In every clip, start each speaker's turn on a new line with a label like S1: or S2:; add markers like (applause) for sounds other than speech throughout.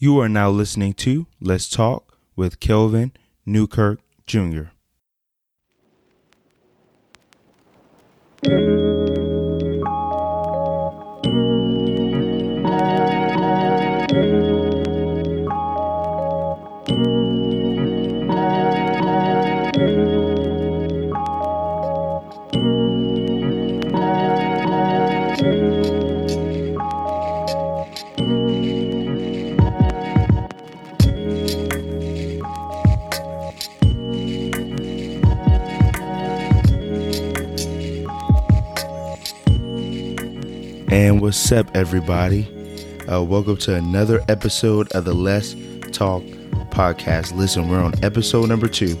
S1: You are now listening to Let's Talk with Kelvin Newkirk Jr. what's up, everybody? Uh, welcome to another episode of the Let's Talk podcast. Listen, we're on episode number two.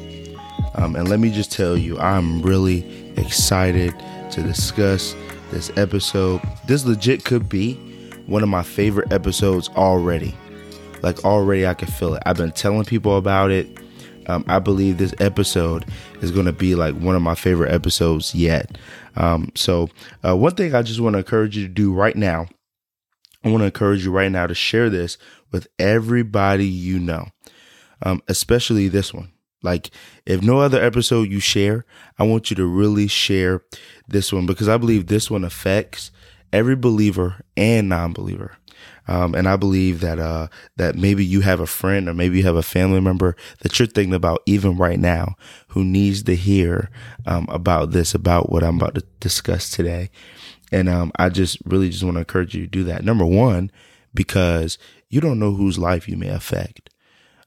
S1: Um, and let me just tell you, I'm really excited to discuss this episode. This legit could be one of my favorite episodes already. Like, already, I can feel it. I've been telling people about it. Um, I believe this episode is going to be like one of my favorite episodes yet. Um, so, uh, one thing I just want to encourage you to do right now, I want to encourage you right now to share this with everybody you know, um, especially this one. Like, if no other episode you share, I want you to really share this one because I believe this one affects every believer and non believer. Um, and I believe that uh, that maybe you have a friend or maybe you have a family member that you're thinking about even right now who needs to hear um, about this, about what I'm about to discuss today. And um, I just really just want to encourage you to do that. Number one, because you don't know whose life you may affect.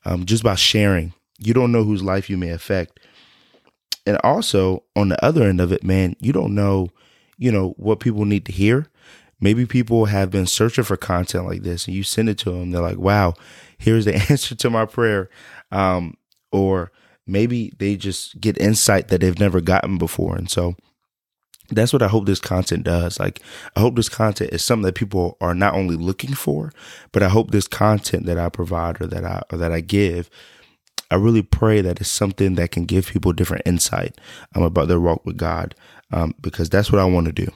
S1: Um, just by sharing, you don't know whose life you may affect. And also on the other end of it, man, you don't know, you know, what people need to hear maybe people have been searching for content like this and you send it to them they're like wow here's the (laughs) answer to my prayer um, or maybe they just get insight that they've never gotten before and so that's what I hope this content does. Like, I hope this content is something that people are not only looking for, but I hope this content that I provide or that I or that I give, I really pray that it's something that can give people different insight um, about their walk with God, um, because that's what I want to do.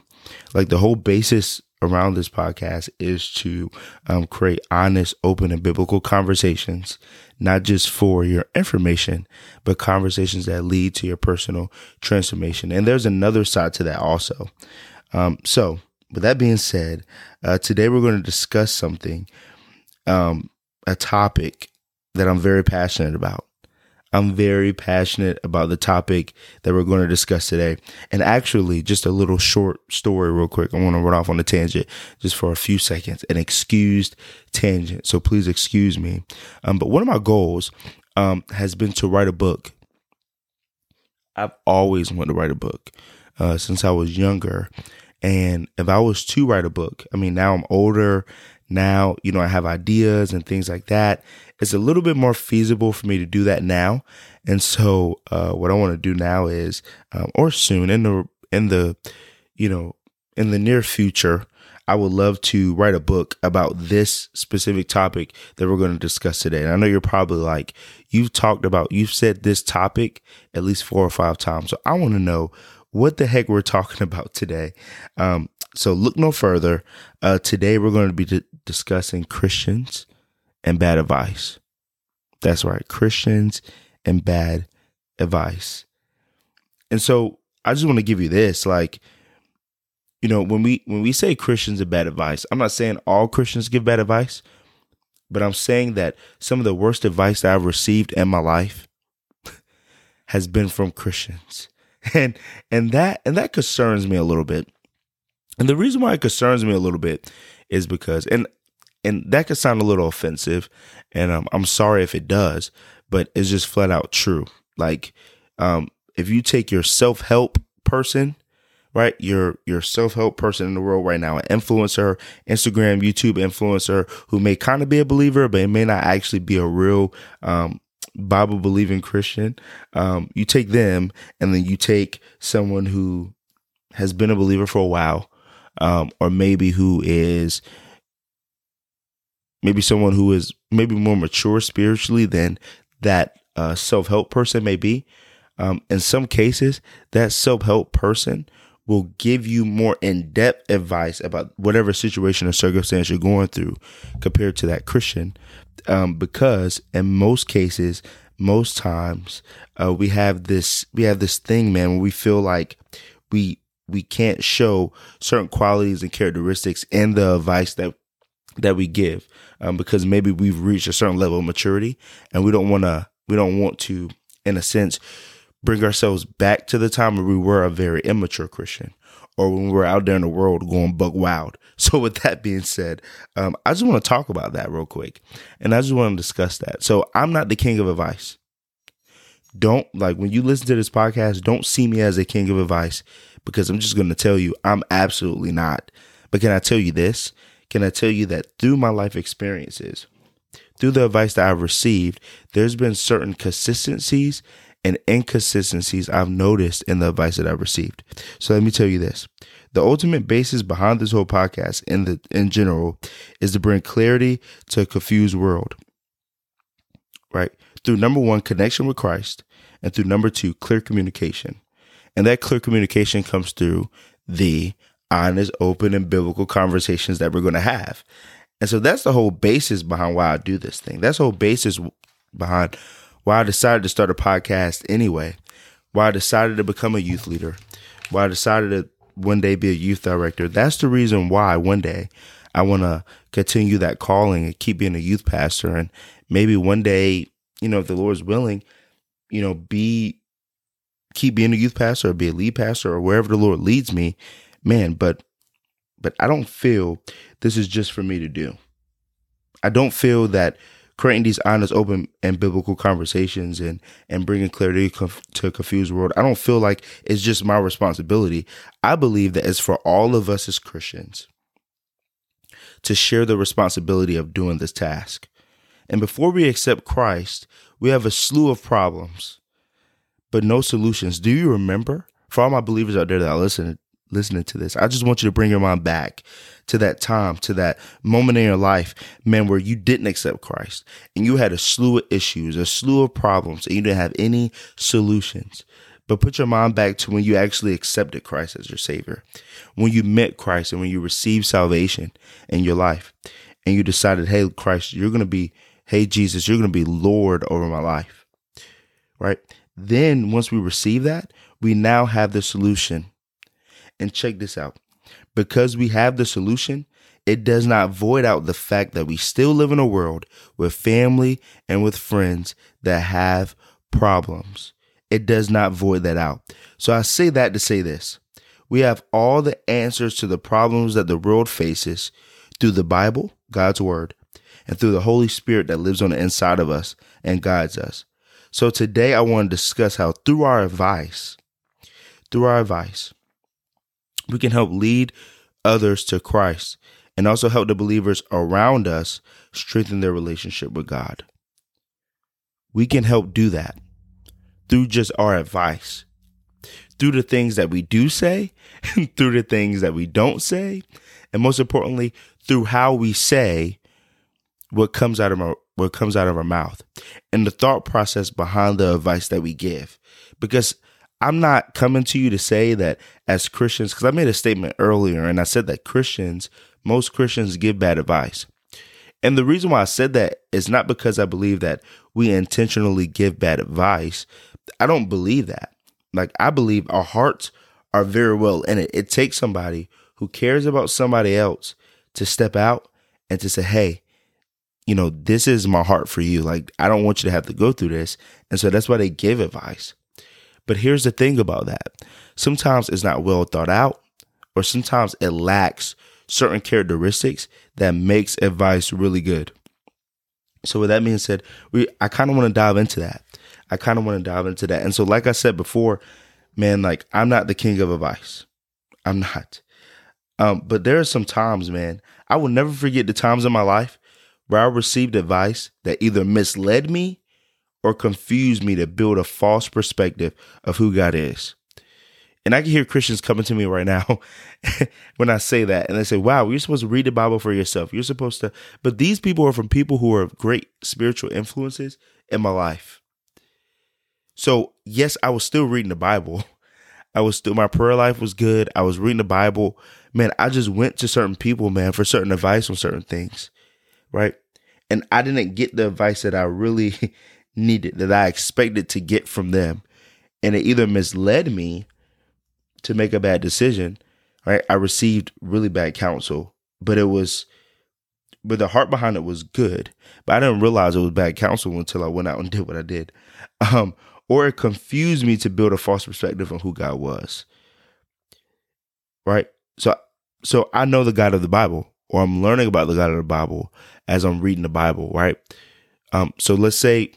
S1: Like the whole basis around this podcast is to um, create honest, open, and biblical conversations, not just for your information, but conversations that lead to your personal transformation. And there's another side to that also. Um, so, with that being said, uh, today we're going to discuss something, um, a topic that I'm very passionate about. I'm very passionate about the topic that we're going to discuss today. And actually, just a little short story, real quick. I want to run off on a tangent just for a few seconds, an excused tangent. So please excuse me. Um, but one of my goals um, has been to write a book. I've always wanted to write a book uh, since I was younger. And if I was to write a book, I mean, now I'm older. Now, you know, I have ideas and things like that it's a little bit more feasible for me to do that now. And so, uh, what I want to do now is, um, or soon in the in the, you know, in the near future, I would love to write a book about this specific topic that we're going to discuss today. And I know you're probably like, you've talked about, you've said this topic at least four or five times. So I want to know what the heck we're talking (laughs) about today. Um, so look no further. Uh, today we're going to be d- discussing Christians and bad advice. That's right, Christians and bad advice. And so I just want to give you this like you know, when we when we say Christians and bad advice, I'm not saying all Christians give bad advice, but I'm saying that some of the worst advice that I've received in my life (laughs) has been from Christians. (laughs) And and that and that concerns me a little bit. And the reason why it concerns me a little bit is because and and that could sound a little offensive, and um, I'm sorry if it does, but it's just flat out true. Like, um, if you take your self help person, right, your your self help person in the world right now, an influencer, Instagram, YouTube influencer who may kind of be a believer, but it may not actually be a real um, Bible believing Christian. Um, you take them, and then you take someone who has been a believer for a while, um, or maybe who is maybe someone who is maybe more mature spiritually than that uh, self help person may be. Um, in some cases, that self help person will give you more in depth advice about whatever situation or circumstance you're going through compared to that Christian. Um, because in most cases, most times, uh, we have this we have this thing, man, where we feel like we we can't show certain qualities and characteristics in the advice that that we give um, because maybe we've reached a certain level of maturity and we don't want to we don't want to in a sense bring ourselves back to the time where we were a very immature christian or when we were out there in the world going buck wild. (laughs) So with that being said um, i just want to talk about that real quick and i just want to discuss that. So i'm not the king of advice. Don't like when you listen to this podcast don't see me as a king of advice because i'm just going to tell you i'm absolutely not but can i tell you this can I tell you that through my life experiences, through the advice that I've received, there's been certain consistencies and inconsistencies I've noticed in the advice that I've received. So let me tell you this. The ultimate basis behind this whole podcast in the in general is to bring clarity to a confused world. Right? Through number 1 connection with Christ and through number 2 clear communication. And that clear communication comes through the honest, open, and biblical conversations that we're going to have. And so that's the whole basis behind why I do this thing. That's the whole basis behind why I decided to start a podcast anyway, why I decided to become a youth leader, why I decided to one day be a youth director. That's the reason why one day I want to continue that calling and keep being a youth pastor. And maybe one day, you know, if the Lord's willing, you know, be, keep being a youth pastor or be a lead pastor or wherever the Lord leads me man, but but I don't feel this is just for me to do. I don't feel that creating these honest, open, and biblical conversations and and bringing clarity to a confused world. I don't feel like it's just my responsibility. I believe that it's for all of us as Christians to share the responsibility of doing this task. And before we accept Christ, we have a slew of problems, but no solutions. Do you remember? For all my believers out there that listen listening to this. I just want you to bring your mind back to that time, to that moment in your life, man, where you didn't accept Christ and you had a slew of issues, a slew of problems, and you didn't have any solutions. But put your mind back to when you actually accepted Christ as your Savior, when you met Christ and when you received salvation in your life, and you decided, hey, Christ, you're going to be, hey, Jesus, you're going to be Lord over my life, right? Then once we receive that, we now have the solution and check this out. Because we have the solution, it does not void out the fact that we still live in a world with family and with friends that have problems. It does not void that out. So I say that to say this. We have all the answers to the problems that the world faces through the Bible, God's word, and through the Holy Spirit that lives on the inside of us and guides us. So today I want to discuss how through our advice, through our advice, we can help lead others to Christ and also help the believers around us strengthen their relationship with God. We can help do that through just our advice, through the things that we do say, and (laughs) through the things that we don't say, and most importantly, through how we say what comes out of our what comes out of our mouth and the thought process behind the advice that we give. Because I'm not coming to you to say that as Christians, because I made a statement earlier and I said that Christians, most Christians give bad advice. And the reason why I said that is not because I believe that we intentionally give bad advice. I don't believe that. Like, I believe our hearts are very well in it. It takes somebody who cares about somebody else to step out and to say, hey, you know, this is my heart for you. Like, I don't want you to have to go through this. And so that's why they give advice. But here's the thing about that sometimes it's not well thought out, or sometimes it lacks certain characteristics that makes advice really good. So with that being said, we I kind of want to dive into that. I kind of want to dive into that. And so like I said before, man, like I'm not the king of advice. I'm not. Um, but there are some times, man, I will never forget the times in my life where I received advice that either misled me or confused me to build a false perspective of who God is. And I can hear Christians coming to me right now (laughs) when I say that. And they say, wow, you're supposed to read the Bible for yourself. You're supposed to. But these people are from people who are great spiritual influences in my life. So, yes, I was still reading the Bible. I was still my prayer life was good. I was reading the Bible. Man, I just went to certain people, man, for certain advice on certain things. Right. And I didn't get the advice that I really (laughs) needed, that I expected to get from them. And it either misled me to make a bad decision, right? I received really bad counsel, but it was but the heart behind it was good. But I didn't realize it was bad counsel until I went out and (laughs) did what I did. Um, or it confused me to build a false perspective on who God was. Right? So so I know the God of the Bible, or I'm learning about the God of the Bible as I'm reading the Bible, right? Um, so let's say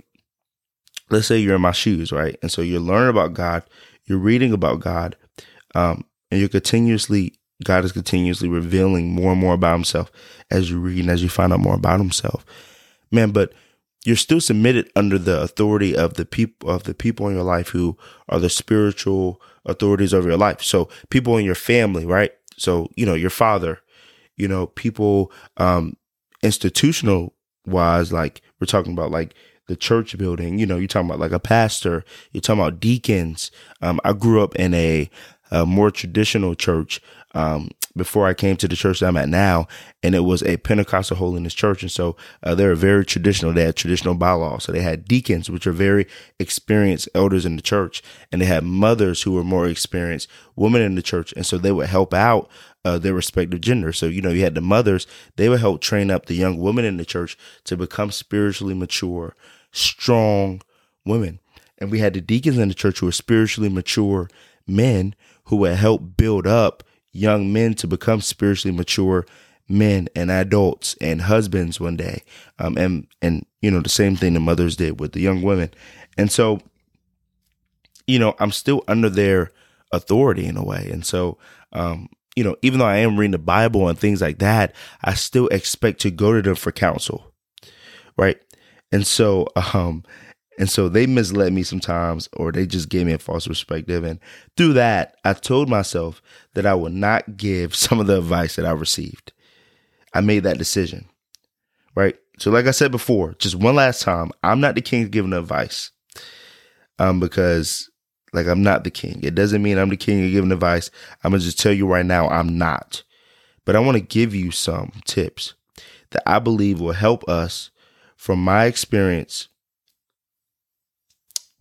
S1: let's say you're in my shoes, right? And so you're learning about God, you're reading about God, um, and you're continuously God is continuously revealing more and more about himself as you read and as you find out more about himself. Man, but you're still submitted under the authority of the people of the people in your life who are the spiritual authorities of your life. So people in your family, right? So, you know, your father, you know, people um institutional wise, like we're talking about like the church building, you know, you're talking about like a pastor, you're talking about deacons. Um, I grew up in a, a more traditional church um, before I came to the church that I'm at now, and it was a Pentecostal holiness church, and so uh, they were very traditional. They had traditional bylaws, so they had deacons, which are very experienced elders in the church, and they had mothers who were more experienced women in the church, and so they would help out uh, their respective gender. So you know, you had the mothers; they would help train up the young women in the church to become spiritually mature, strong women, and we had the deacons in the church who were spiritually mature men who would help build up young men to become spiritually mature men and adults and husbands one day. Um, and, and, you know, the same thing the mothers did with the young women. And so, you know, I'm still under their authority in a way. And so, um, you know, even though I am reading the Bible and things like that, I still expect to go to them for counsel. Right. And so, um, and so they misled me sometimes, or they just gave me a false perspective. And through that, I told myself that I would not give (laughs) some of the advice that I received. I made that decision, right? So, like I said before, just one last time, I'm not the king of giving advice, um, because like I'm not the king. It doesn't mean I'm the king of giving advice. I'm gonna just tell you right now, I'm not. But I want to give you some tips that I believe will help us, from my experience,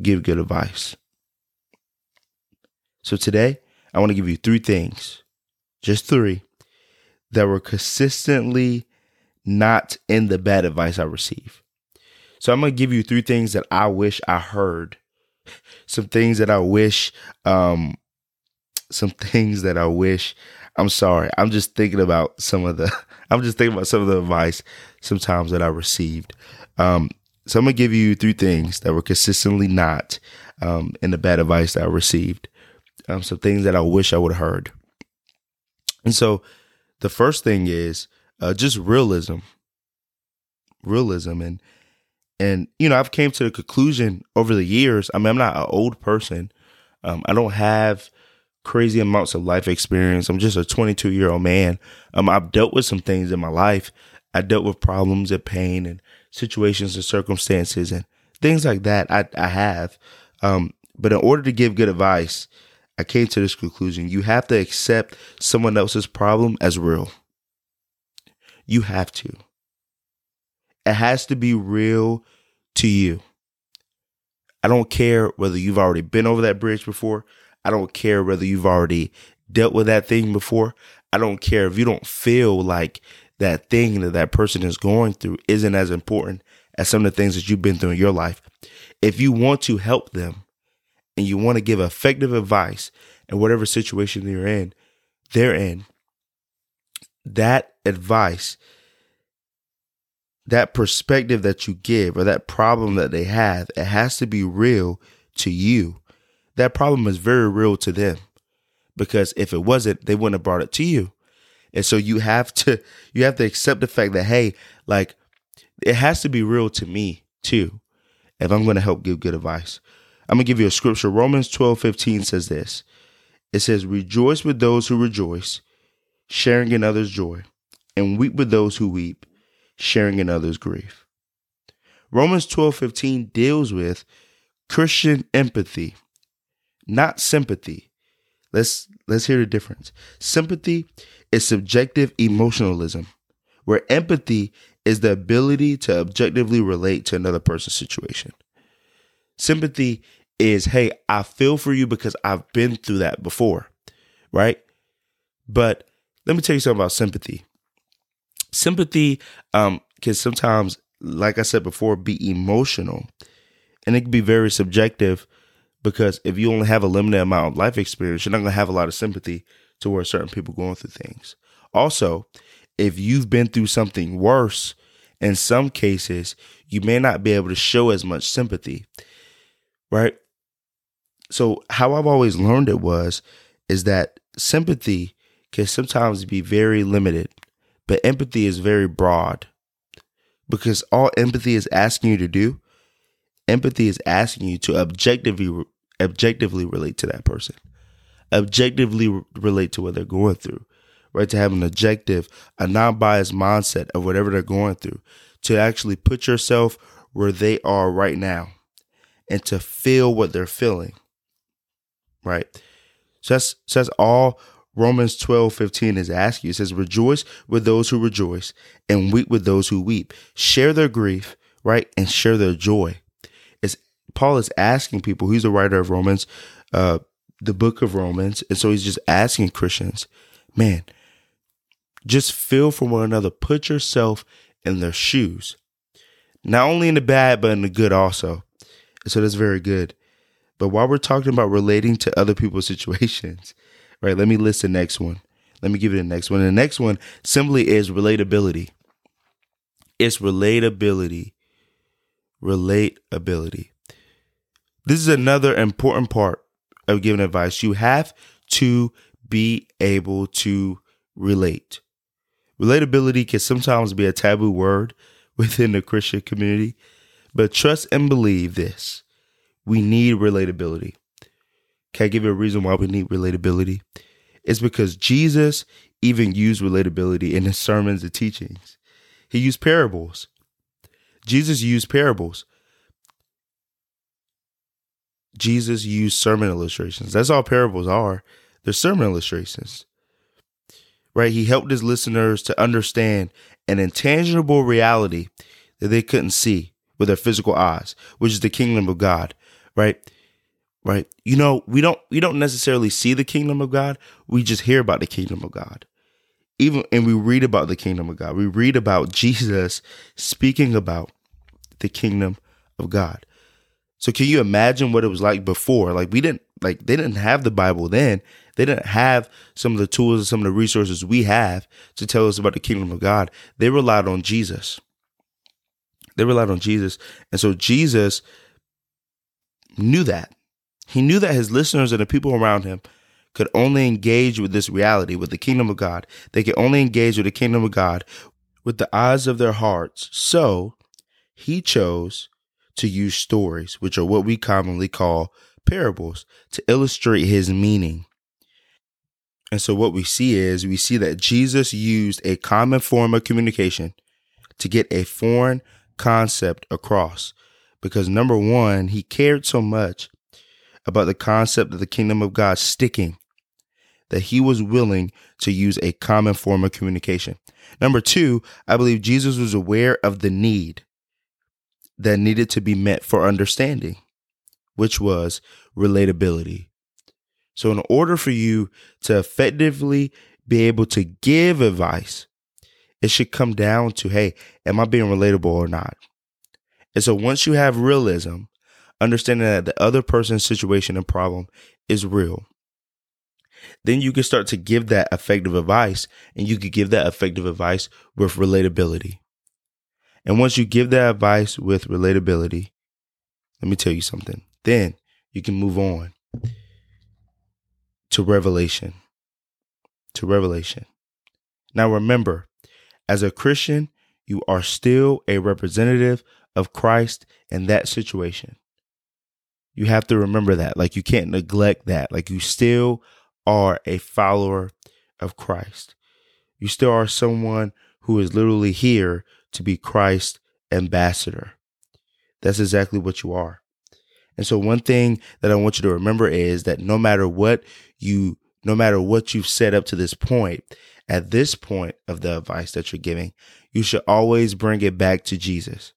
S1: give good advice. So today, I want to give you three things, just three, that were consistently not in the bad advice I receive. So I'm going to give you three things that I wish I heard. Some things that I wish, um, some things that I wish. I'm sorry. I'm just thinking about some of the, (laughs) I'm just thinking about some of the advice sometimes that I received. Um, so I'm gonna give you three things that were consistently not um, in the bad advice that I received. Um, some things that I wish I would have heard. And so the first thing is uh, just realism. Realism and and you know I've came to the conclusion over the years. I mean I'm not an old person. Um, I don't have crazy amounts of life experience. I'm just a 22 year old man. Um, I've dealt with some things in my life. I dealt with problems and pain and situations and circumstances and things like that. I, I have. Um, but in order to give good advice, I came to this conclusion. You have to accept someone else's problem as real. You have to. It has to be real to you. I don't care whether you've already been over that bridge before. I don't care whether you've already dealt with that thing before. I don't care if you don't feel like that thing that that person is going through isn't as important as some of the things that you've been through in your life. If you want to help them and you want to give effective advice in whatever situation they're in, they're in, that advice, that perspective that you give or that problem that they have, it has to be real to you. That problem is very real to them because if it wasn't, they wouldn't have brought it to you. And so you have to you have to accept the fact that hey, like it has to be real to me too if I'm going to help give good advice. I'm going to give you a scripture. Romans 12, 15 says this. It says, Rejoice with those who rejoice, sharing in others' joy, and weep with those who weep, sharing in others' grief. Romans 12, 15 deals with Christian empathy, not sympathy. Let's let's hear the difference. Sympathy is subjective emotionalism, where empathy is the ability to objectively relate to another person's situation. Sympathy is, hey, I feel for you because I've been through that before, right? But let me tell you something about sympathy. Sympathy um, can sometimes, like I said before, be emotional and it can be very subjective because if you only have a limited amount of life experience, you're not going to have a lot of sympathy towards certain people going through things. Also, if you've been through something worse, in some cases, you may not be able to show as much sympathy, right? So, how I've always learned it was is that sympathy can sometimes be very limited, but empathy is very broad. Because all empathy is asking you to do, empathy is asking you to objectively objectively relate to that person, objectively relate to what they're going through, right? To have an objective, a non biased mindset of whatever they're going through, to actually put yourself where they are right now and to feel what they're feeling, right? So that's, so that's all Romans 12, 15 is asking you. It says, Rejoice with those who rejoice and weep with those who weep. Share their grief, right? And share their joy. It's, Paul is asking people, he's the writer of Romans, uh, the book of Romans. And so he's just asking Christians, man, just feel for one another. Put yourself in their shoes. Not only in the bad, but in the good also. And so that's very good. But while we're talking about relating to other people's (laughs) situations, right, let me list the next one. Let me give you the next one. the next one simply is relatability. It's relatability. Relatability. This is another important part of giving advice. You have to be able to relate. Relatability can sometimes be a taboo word (laughs) within the Christian community, but trust and believe this. We need relatability. Can I give you a reason why we need relatability? It's because Jesus even used relatability in his sermons and teachings. He used parables. Jesus used parables. Jesus used sermon illustrations. That's all parables are. They're sermon illustrations. Right? He helped his listeners to understand an intangible reality that they couldn't see with their physical eyes, which is the kingdom of God. Right? Right? You know, we don't we don't necessarily see the kingdom of God. We just hear about the kingdom of God. Even and we read about the kingdom of God. We read about (laughs) Jesus speaking about the kingdom of God. So can you imagine what it was like before? Like we didn't like they didn't have the Bible then. They didn't have some of the tools and some of the resources we have to tell us about the kingdom of God. They relied on Jesus. They relied on Jesus. And so Jesus knew that. He knew that his listeners and the people around him could only engage with this reality, with the kingdom of God. They could only engage with the kingdom of God with the eyes of their hearts. So he chose to use stories, which are what we commonly call parables, to illustrate his meaning. And so what we see is we see that Jesus used a common form of communication to get a foreign concept across. Because number one, he cared so much about the concept of the kingdom of God sticking that he was willing to use a common form of communication. Number two, I believe Jesus was aware of the need that needed to be met for understanding, which was relatability. So, in order for you to effectively be able to give advice, it should come down to hey, am I being relatable or not? And so, once you have realism, understanding that the other person's situation and problem is real, then you can start to give that effective advice and you can give that effective advice with relatability. And once you give that advice with relatability, let me tell you something. Then you can move on to revelation. To revelation. Now remember, as a Christian, you are still a representative of Christ in that situation. You have to remember that. Like you can't neglect that. Like you still are a follower of Christ. You still are someone who is literally here to be Christ's ambassador. That's exactly what you are. And so, one thing that I want you to remember is that no matter what you no matter what you've said up to this point, at this point of the advice that you're giving, you should always bring it back to Jesus.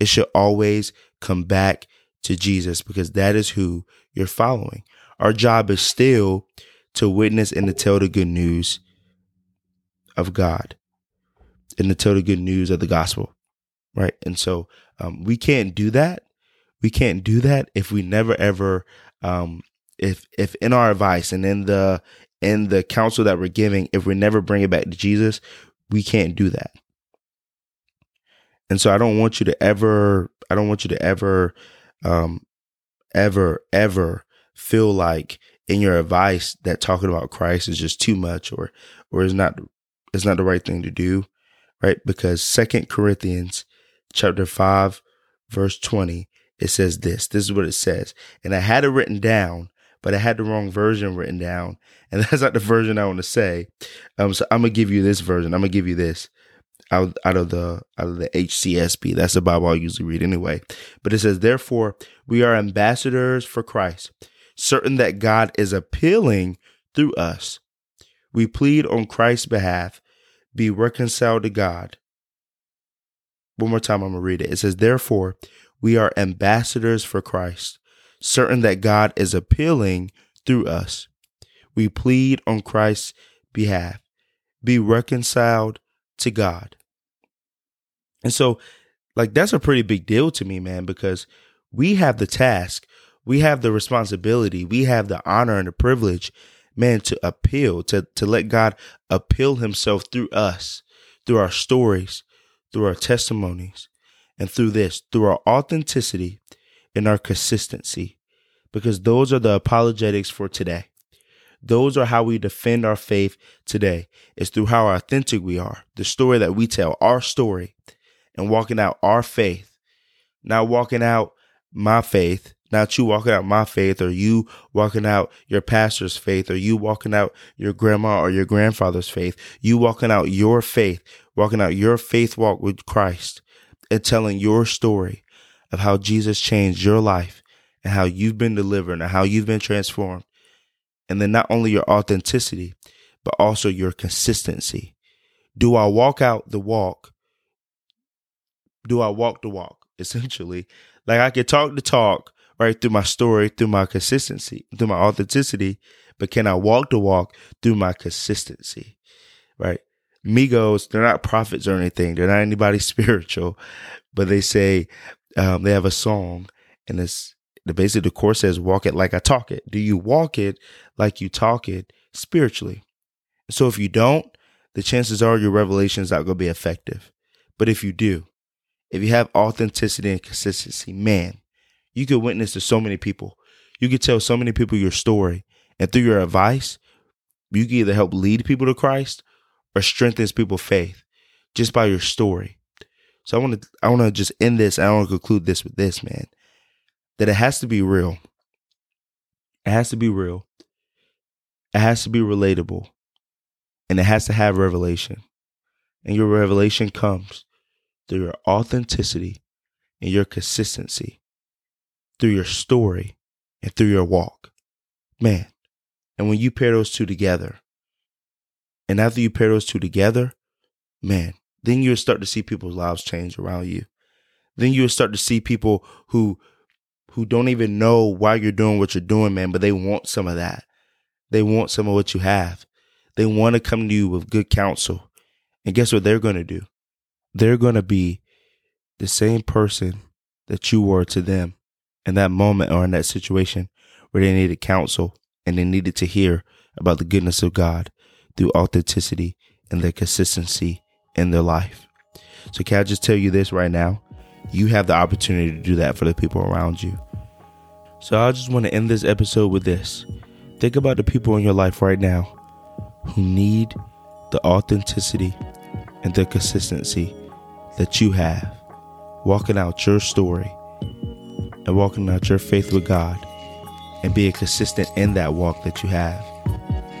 S1: It should always come back to Jesus because that is who you're following. Our job is still to witness and to tell the good news of God and to tell the good news of the gospel. Right. And so um, we can't do that. We can't do that if we never ever, um, if, if in our advice and in the, in the counsel that we're giving, if we never bring it back to Jesus, we can't do that. And so I don't want you to ever, I don't want you to ever, um, ever, ever feel like in your advice that talking about Christ is just too much or, or is not, is not the right thing to do, right? Because Second Corinthians chapter five, verse 20, it says this, this is what it says. And I had it written down, but I had the wrong version written down. And (laughs) that's not the version I want to say. Um, so I'm going to give you this version. I'm going to give you this out, out of the out of the HCSB. That's the Bible I usually read anyway. But it says, therefore, we are ambassadors for Christ, certain that God is appealing through us. We plead on Christ's behalf, be reconciled to God. One more time, I'm gonna read it. It says, therefore, we are ambassadors for Christ, certain that God is appealing through us. We plead on Christ's behalf, be reconciled to God. And so, like, that's a pretty big deal to me, man, because we have the task, we have the responsibility, we have the honor and the privilege, man, to appeal, to, to let God appeal himself through us, through our stories, through our testimonies, and through this, through our authenticity and our consistency, because those are the apologetics for today. Those are how we defend our faith today. It's through how authentic we are, the story that we tell, our story, and walking out our faith, not walking out my faith, not you walking out my faith or you walking out your pastor's faith or you walking out your grandma or your grandfather's faith, you walking out your faith, walking out your faith walk with Christ and telling your story of how Jesus changed your life and how you've been delivered and how you've been transformed. And then not only your authenticity, but also your consistency. Do I walk out the walk do I walk the walk? Essentially, like I can talk the talk right through my story, through my consistency, through my authenticity, but can I walk the walk through my consistency? Right? Migos, they're not prophets or anything. They're not anybody (laughs) spiritual, but they say um, they have a song, and it's the basically the course says, "Walk it like I talk it." Do you walk it like you talk it spiritually? So if you don't, the chances are your revelation is not going to be effective. But if you do, if you have authenticity and consistency, man, you could witness to so many people. You could tell so many people your story. And through your advice, you can either help lead people to Christ or strengthens people's faith just by your story. So I want to I want to just end this. I want to conclude this with this, man. That it has to be real. It has to be real. It has to be relatable. And it has to have revelation. And your revelation comes through your authenticity and your consistency, through your story and through your walk. Man, and when you pair those two together, and after you pair those two together, man, then you'll start to see people's lives change around you. Then you'll start to see people who who don't even know why you're doing what you're doing, man, but they want some of that. They want some of what you have. They want to come to you with good counsel. And guess what they're going to do? They're going to be the same person that you were to them in that moment or in that situation where they needed counsel and they needed to hear about the goodness of God through authenticity and their consistency in their life. So, can I just tell you this right now? You have the opportunity to do that for the people around you. So, I just want to end this episode with this. Think about the people in your life right now who need the authenticity and the consistency that you have, walking out your story and walking out your faith with God and being consistent in that walk that you have.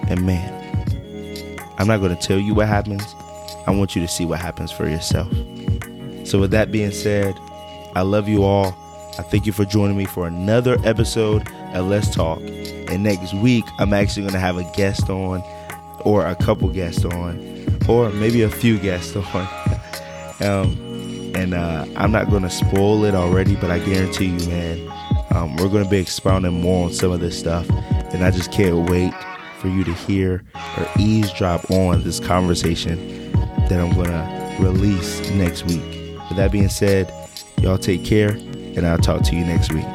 S1: And man, I'm not going to tell you what happens. I want you to see what happens for yourself. So, with that being said, I love you all. I thank you for joining me for another episode of Let's Talk. And next week, I'm actually going to have a guest on, or a couple guests on, or maybe a few guests (laughs) on. Um, and uh, I'm not going to spoil it already, but I guarantee you, man, um, we're going to be expounding more on some of this stuff. And I just can't wait for you to hear or eavesdrop on this conversation that I'm going to release next week. With that being said, y'all take care, and I'll talk to you next week.